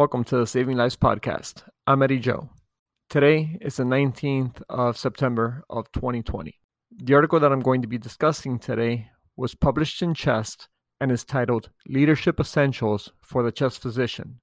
Welcome to the Saving Lives podcast. I'm Eddy Joe. Today is the 19th of September of 2020. The article that I'm going to be discussing today was published in Chest and is titled Leadership Essentials for the Chest Physician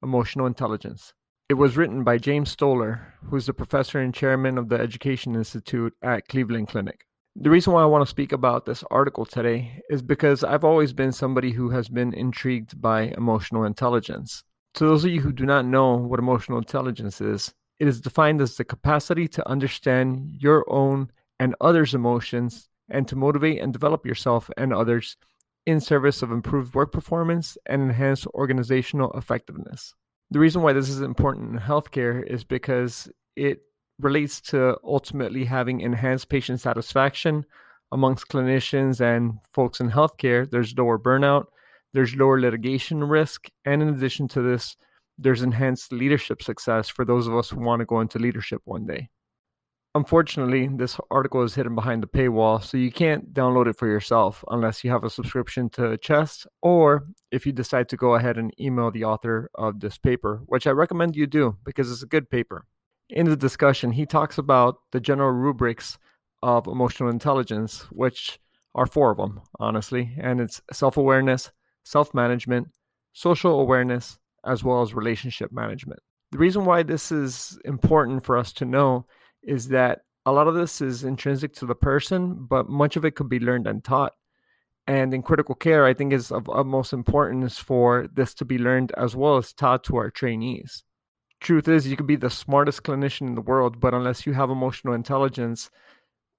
Emotional Intelligence. It was written by James Stoller, who's the professor and chairman of the Education Institute at Cleveland Clinic. The reason why I want to speak about this article today is because I've always been somebody who has been intrigued by emotional intelligence. To those of you who do not know what emotional intelligence is, it is defined as the capacity to understand your own and others' emotions and to motivate and develop yourself and others in service of improved work performance and enhanced organizational effectiveness. The reason why this is important in healthcare is because it relates to ultimately having enhanced patient satisfaction amongst clinicians and folks in healthcare. There's lower burnout, there's lower litigation risk. And in addition to this, there's enhanced leadership success for those of us who want to go into leadership one day. Unfortunately, this article is hidden behind the paywall, so you can't download it for yourself unless you have a subscription to Chest or if you decide to go ahead and email the author of this paper, which I recommend you do because it's a good paper. In the discussion, he talks about the general rubrics of emotional intelligence, which are four of them, honestly, and it's self awareness, self management, social awareness, as well as relationship management. The reason why this is important for us to know is that a lot of this is intrinsic to the person, but much of it could be learned and taught. And in critical care, I think is of utmost importance for this to be learned as well as taught to our trainees. Truth is, you could be the smartest clinician in the world, but unless you have emotional intelligence,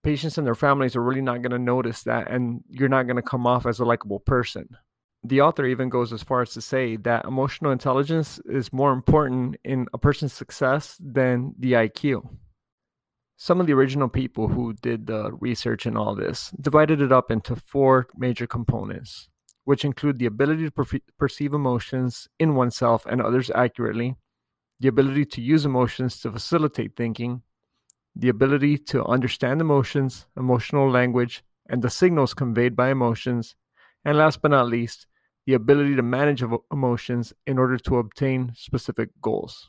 patients and their families are really not going to notice that, and you're not going to come off as a likable person the author even goes as far as to say that emotional intelligence is more important in a person's success than the IQ. Some of the original people who did the research and all this divided it up into four major components, which include the ability to per- perceive emotions in oneself and others accurately, the ability to use emotions to facilitate thinking, the ability to understand emotions, emotional language, and the signals conveyed by emotions, and last but not least, the ability to manage emotions in order to obtain specific goals.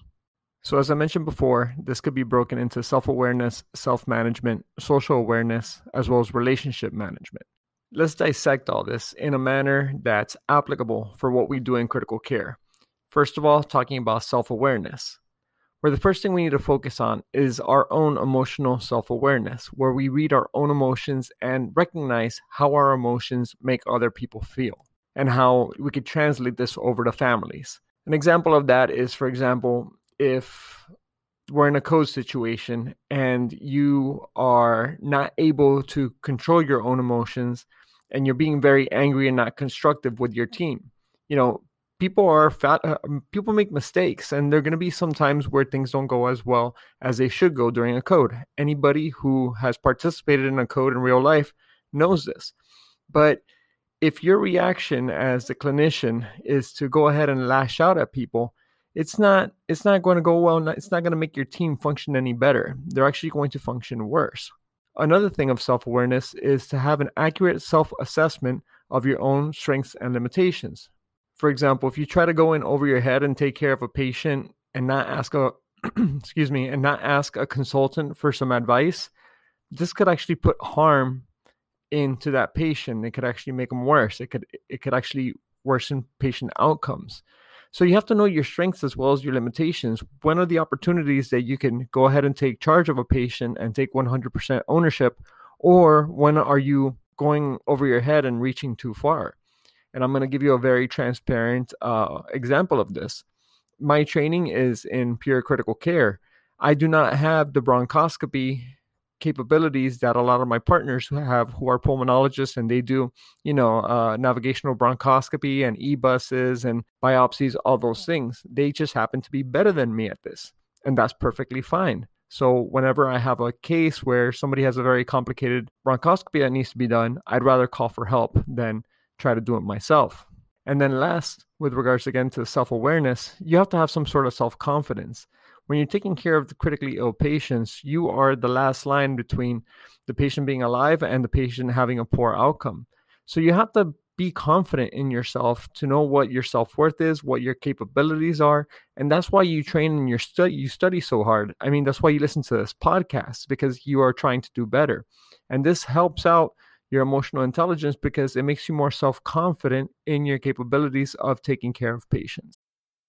So, as I mentioned before, this could be broken into self awareness, self management, social awareness, as well as relationship management. Let's dissect all this in a manner that's applicable for what we do in critical care. First of all, talking about self awareness, where the first thing we need to focus on is our own emotional self awareness, where we read our own emotions and recognize how our emotions make other people feel and how we could translate this over to families. An example of that is, for example, if we're in a code situation and you are not able to control your own emotions and you're being very angry and not constructive with your team. You know, people are fat uh, um, people make mistakes and there're going to be some times where things don't go as well as they should go during a code. Anybody who has participated in a code in real life knows this. But if your reaction as a clinician is to go ahead and lash out at people it's not it's not going to go well it's not going to make your team function any better. They're actually going to function worse. Another thing of self-awareness is to have an accurate self-assessment of your own strengths and limitations. For example if you try to go in over your head and take care of a patient and not ask a excuse me and not ask a consultant for some advice this could actually put harm into that patient it could actually make them worse. It could it could actually worsen patient outcomes. So you have to know your strengths as well as your limitations. When are the opportunities that you can go ahead and take charge of a patient and take 100% ownership or when are you going over your head and reaching too far? And i'm going to give you a very transparent uh, example of this. My training is in pure critical care. I do not have the bronchoscopy capabilities that a lot of my partners who have who are pulmonologists and they do you know uh, navigational bronchoscopy and EBUSes and biopsies all those things they just happen to be better than me at this and that's perfectly fine. So whenever i have a case where somebody has a very complicated bronchoscopy that needs to be done i'd rather call for help than try to do it myself. And then last with regards again to self-awareness you have to have some sort of self-confidence when you're taking care of the critically ill patients, you are the last line between the patient being alive and the patient having a poor outcome. So you have to be confident in yourself to know what your self-worth is what your capabilities are and that's why you train and study you study so hard. I mean that's why you listen to this podcast because you are trying to do better. And this helps out your emotional intelligence because it makes you more self-confident in your capabilities of taking care of patients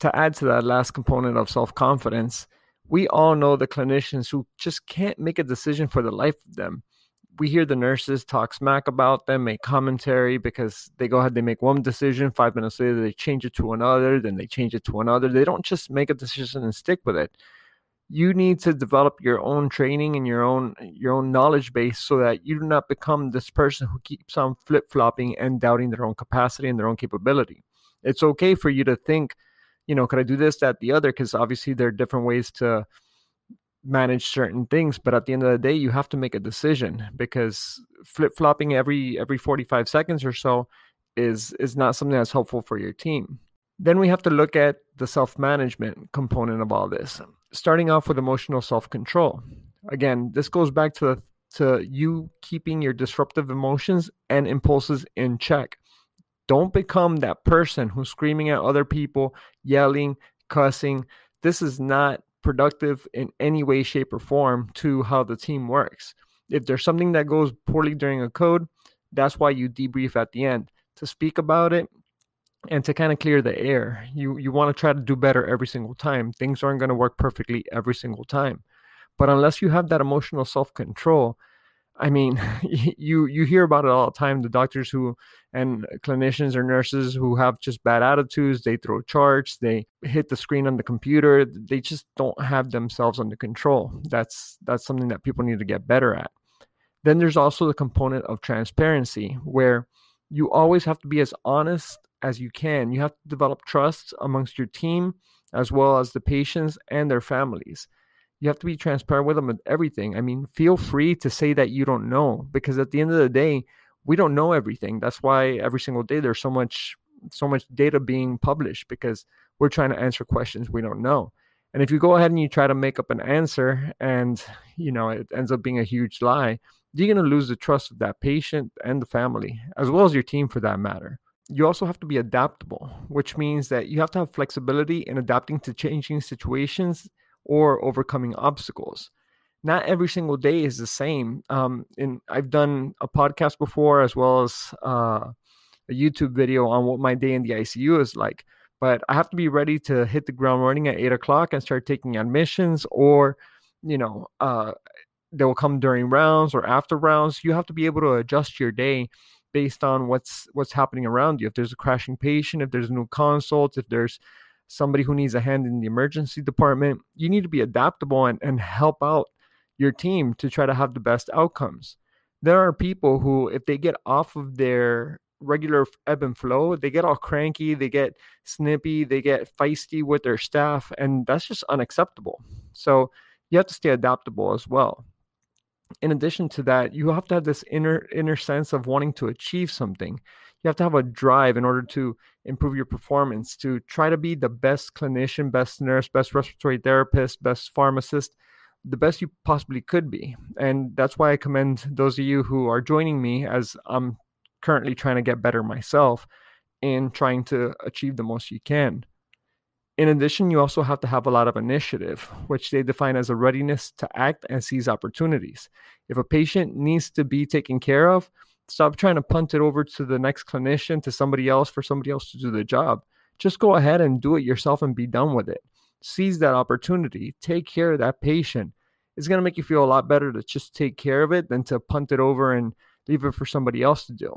to add to that last component of self confidence, we all know the clinicians who just can't make a decision for the life of them. We hear the nurses talk smack about them, make commentary because they go ahead, they make one decision, five minutes later they change it to another, then they change it to another. They don't just make a decision and stick with it. You need to develop your own training and your own your own knowledge base so that you do not become this person who keeps on flip flopping and doubting their own capacity and their own capability. It's okay for you to think you know, could I do this, that, the other? Because obviously there are different ways to manage certain things but at the end of the day you have to make a decision because flip-flopping every every 45 seconds or so is is not something that's helpful for your team. Then we have to look at the self-management component of all this starting off with emotional self-control. Again this goes back to the, to you keeping your disruptive emotions and impulses in check don't become that person who's screaming at other people, yelling, cussing. This is not productive in any way, shape, or form to how the team works. If there's something that goes poorly during a code, that's why you debrief at the end to speak about it and to kind of clear the air. You you want to try to do better every single time. Things aren't going to work perfectly every single time. But unless you have that emotional self-control, I mean, you you hear about it all the time. The doctors who and clinicians or nurses who have just bad attitudes, they throw charts, they hit the screen on the computer. They just don't have themselves under control. That's that's something that people need to get better at. Then there's also the component of transparency, where you always have to be as honest as you can. You have to develop trust amongst your team as well as the patients and their families you have to be transparent with them with everything. I mean, feel free to say that you don't know because at the end of the day, we don't know everything. That's why every single day there's so much so much data being published because we're trying to answer questions we don't know. And if you go ahead and you try to make up an answer and you know it ends up being a huge lie, you're going to lose the trust of that patient and the family as well as your team for that matter. You also have to be adaptable, which means that you have to have flexibility in adapting to changing situations or overcoming obstacles. Not every single day is the same. Um, and I've done a podcast before as well as uh, a YouTube video on what my day in the ICU is like. But I have to be ready to hit the ground running at eight o'clock and start taking admissions, or you know, uh, they will come during rounds or after rounds. You have to be able to adjust your day based on what's what's happening around you. If there's a crashing patient, if there's new consult, if there's somebody who needs a hand in the emergency department, you need to be adaptable and, and help out your team to try to have the best outcomes. There are people who, if they get off of their regular ebb and flow, they get all cranky, they get snippy, they get feisty with their staff, and that's just unacceptable. So you have to stay adaptable as well. In addition to that, you have to have this inner inner sense of wanting to achieve something you have to have a drive in order to improve your performance to try to be the best clinician best nurse best respiratory therapist best pharmacist the best you possibly could be. And that's why i commend those of you who are joining me as i'm currently trying to get better myself in trying to achieve the most you can. In addition you also have to have a lot of initiative which they define as a readiness to act and seize opportunities. If a patient needs to be taken care of Stop trying to punt it over to the next clinician, to somebody else, for somebody else to do the job. Just go ahead and do it yourself and be done with it. Seize that opportunity. Take care of that patient. It's going to make you feel a lot better to just take care of it than to punt it over and leave it for somebody else to do.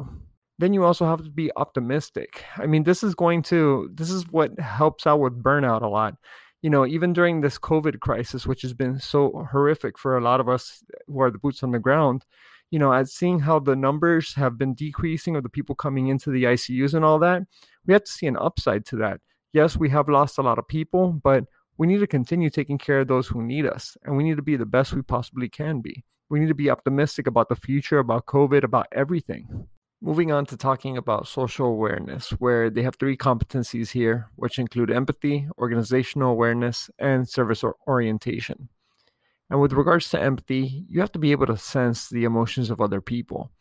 Then you also have to be optimistic. I mean, this is going to, this is what helps out with burnout a lot you know, even during this COVID crisis, which has been so horrific for a lot of us who are the boots on the ground, you know, at seeing how the numbers have been decreasing of the people coming into the ICUs and all that, we have to see an upside to that. Yes, we have lost a lot of people, but we need to continue taking care of those who need us, and we need to be the best we possibly can be. We need to be optimistic about the future, about COVID, about everything. Moving on to talking about social awareness, where they have three competencies here, which include empathy, organizational awareness, and service orientation. And with regards to empathy, you have to be able to sense the emotions of other people.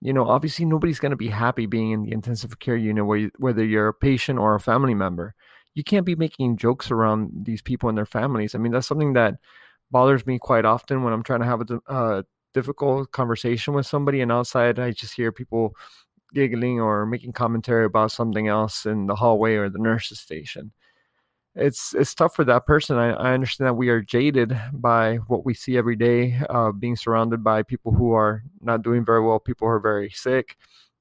You know, obviously, nobody's going to be happy being in the intensive care unit, whether you're a patient or a family member. You can't be making jokes around these people and their families. I mean, that's something that bothers me quite often when I'm trying to have a difficult conversation with somebody, and outside I just hear people giggling or making commentary about something else in the hallway or the nurse's station it's it's tough for that person. I, I understand that we are jaded by what we see every day, uh, being surrounded by people who are not doing very well, people who are very sick.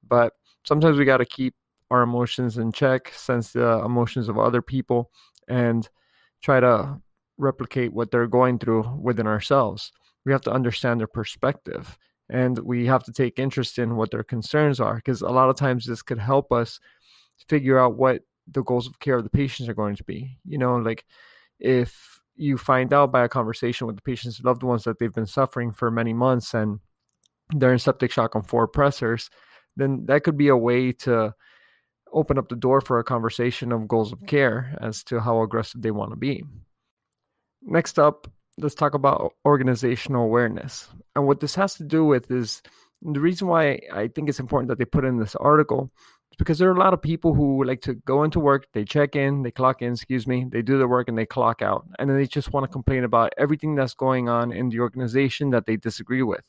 But sometimes we got to keep our emotions in check, sense the emotions of other people, and try to replicate what they're going through within ourselves. We have to understand their perspective and we have to take interest in what their concerns are because a lot of times this could help us figure out what the goals of care of the patients are going to be. You know, like if you find out by a conversation with the patient's loved ones that they've been suffering for many months and they're in septic shock on four pressors, then that could be a way to open up the door for a conversation of goals of mm-hmm. care as to how aggressive they want to be. Next up, let's talk about organizational awareness. And what this has to do with is the reason why I think it's important that they put in this article because there are a lot of people who like to go into work, they check in, they clock in, excuse me, they do their work and they clock out. And then they just want to complain about everything that's going on in the organization that they disagree with.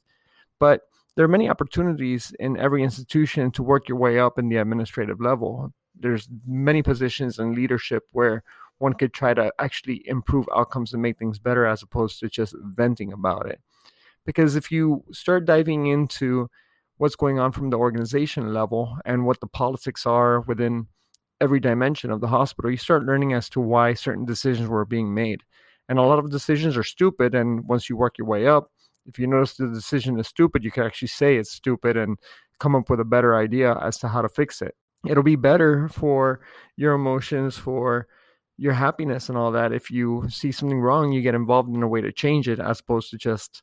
But there are many opportunities in every institution to work your way up in the administrative level. There's many positions in leadership where one could try to actually improve outcomes and make things better as opposed to just venting about it. Because if you start diving into what's going on from the organization level and what the politics are within every dimension of the hospital, you start learning as to why certain decisions were being made. And a lot of decisions are stupid. And once you work your way up, if you notice the decision is stupid, you can actually say it's stupid and come up with a better idea as to how to fix it. It'll be better for your emotions, for your happiness, and all that. If you see something wrong, you get involved in a way to change it as opposed to just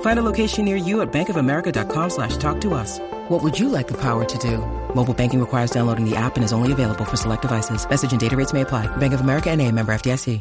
Find a location near you at bankofamerica.com slash talk to us. What would you like the power to do? Mobile banking requires downloading the app and is only available for select devices. Message and data rates may apply. Bank of America and a member FDIC.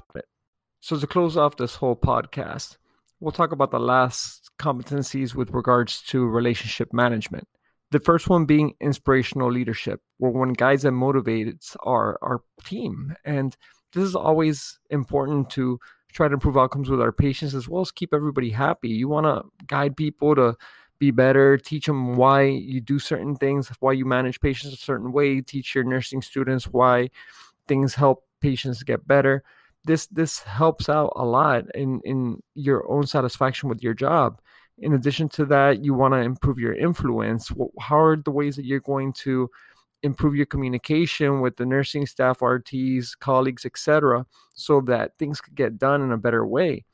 So to close off this whole podcast, we'll talk about the last competencies with regards to relationship management. The first one being inspirational leadership, where one guides and motivates our, our team. And this is always important to try to improve outcomes with our patients as well as keep everybody happy. You want to guide people to be better, teach them why you do certain things, why you manage patients a certain way, teach your nursing students why things help patients get better. This this helps out a lot in in your own satisfaction with your job. In addition to that, you want to improve your influence. How are the ways that you're going to improve your communication with the nursing staff, RTs, colleagues, etc., so that things could get done in a better way.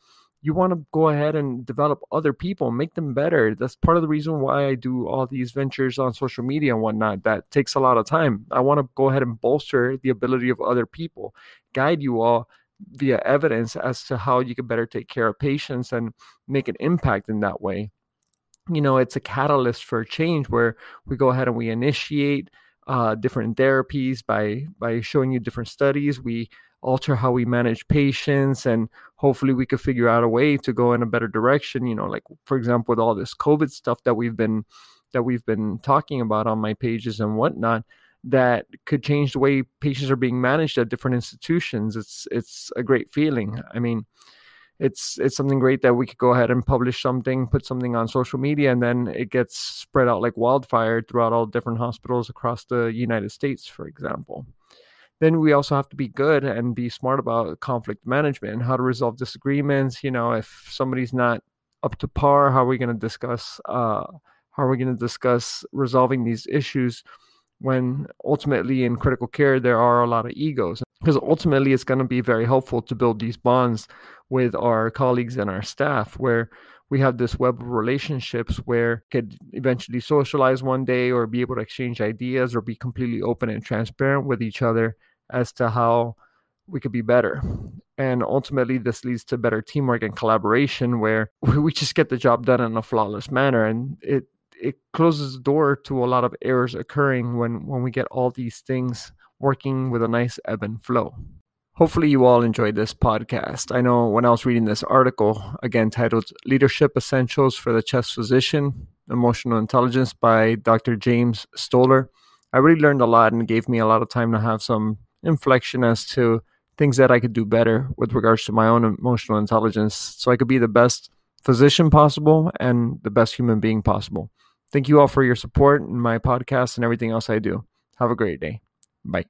You want to go ahead and develop other people, make them better. That's part of the reason why I do all these ventures on social media and whatnot. That takes a lot of time. I want to go ahead and bolster the ability of other people, guide you all via evidence as to how you can better take care of patients and make an impact in that way. You know, it's a catalyst for change where we go ahead and we initiate uh, different therapies by by showing you different studies. We alter how we manage patients, and hopefully we could figure out a way to go in a better direction. You know, like for example, with all this COVID stuff that we've been that we've been talking about on my pages and whatnot that could change the way patients are being managed at different institutions. It's it's a great feeling. I mean, it's it's something great that we could go ahead and publish something, put something on social media, and then it gets spread out like wildfire throughout all different hospitals across the United States, for example. then we also have to be good and be smart about conflict management and how to resolve disagreements. You know, if somebody's not up to par, how are we going to discuss? Uh, how are we going to discuss resolving these issues? When ultimately in critical care there are a lot of egos, because ultimately it's going to be very helpful to build these bonds with our colleagues and our staff, where we have this web of relationships where we could eventually socialize one day or be able to exchange ideas or be completely open and transparent with each other as to how we could be better. And ultimately, this leads to better teamwork and collaboration where we just get the job done in a flawless manner. And it, it closes the door to a lot of errors occurring when, when we get all these things working with a nice ebb and flow. Hopefully, you all enjoyed this podcast. I know when I was reading this article, again titled Leadership Essentials for the Chest Physician Emotional Intelligence by Dr. James Stoller, I really learned a lot and gave me a lot of time to have some inflection as to things that I could do better with regards to my own emotional intelligence so I could be the best physician possible and the best human being possible. Thank you all for your support in my podcast and everything else I do. Have a great day. Bye.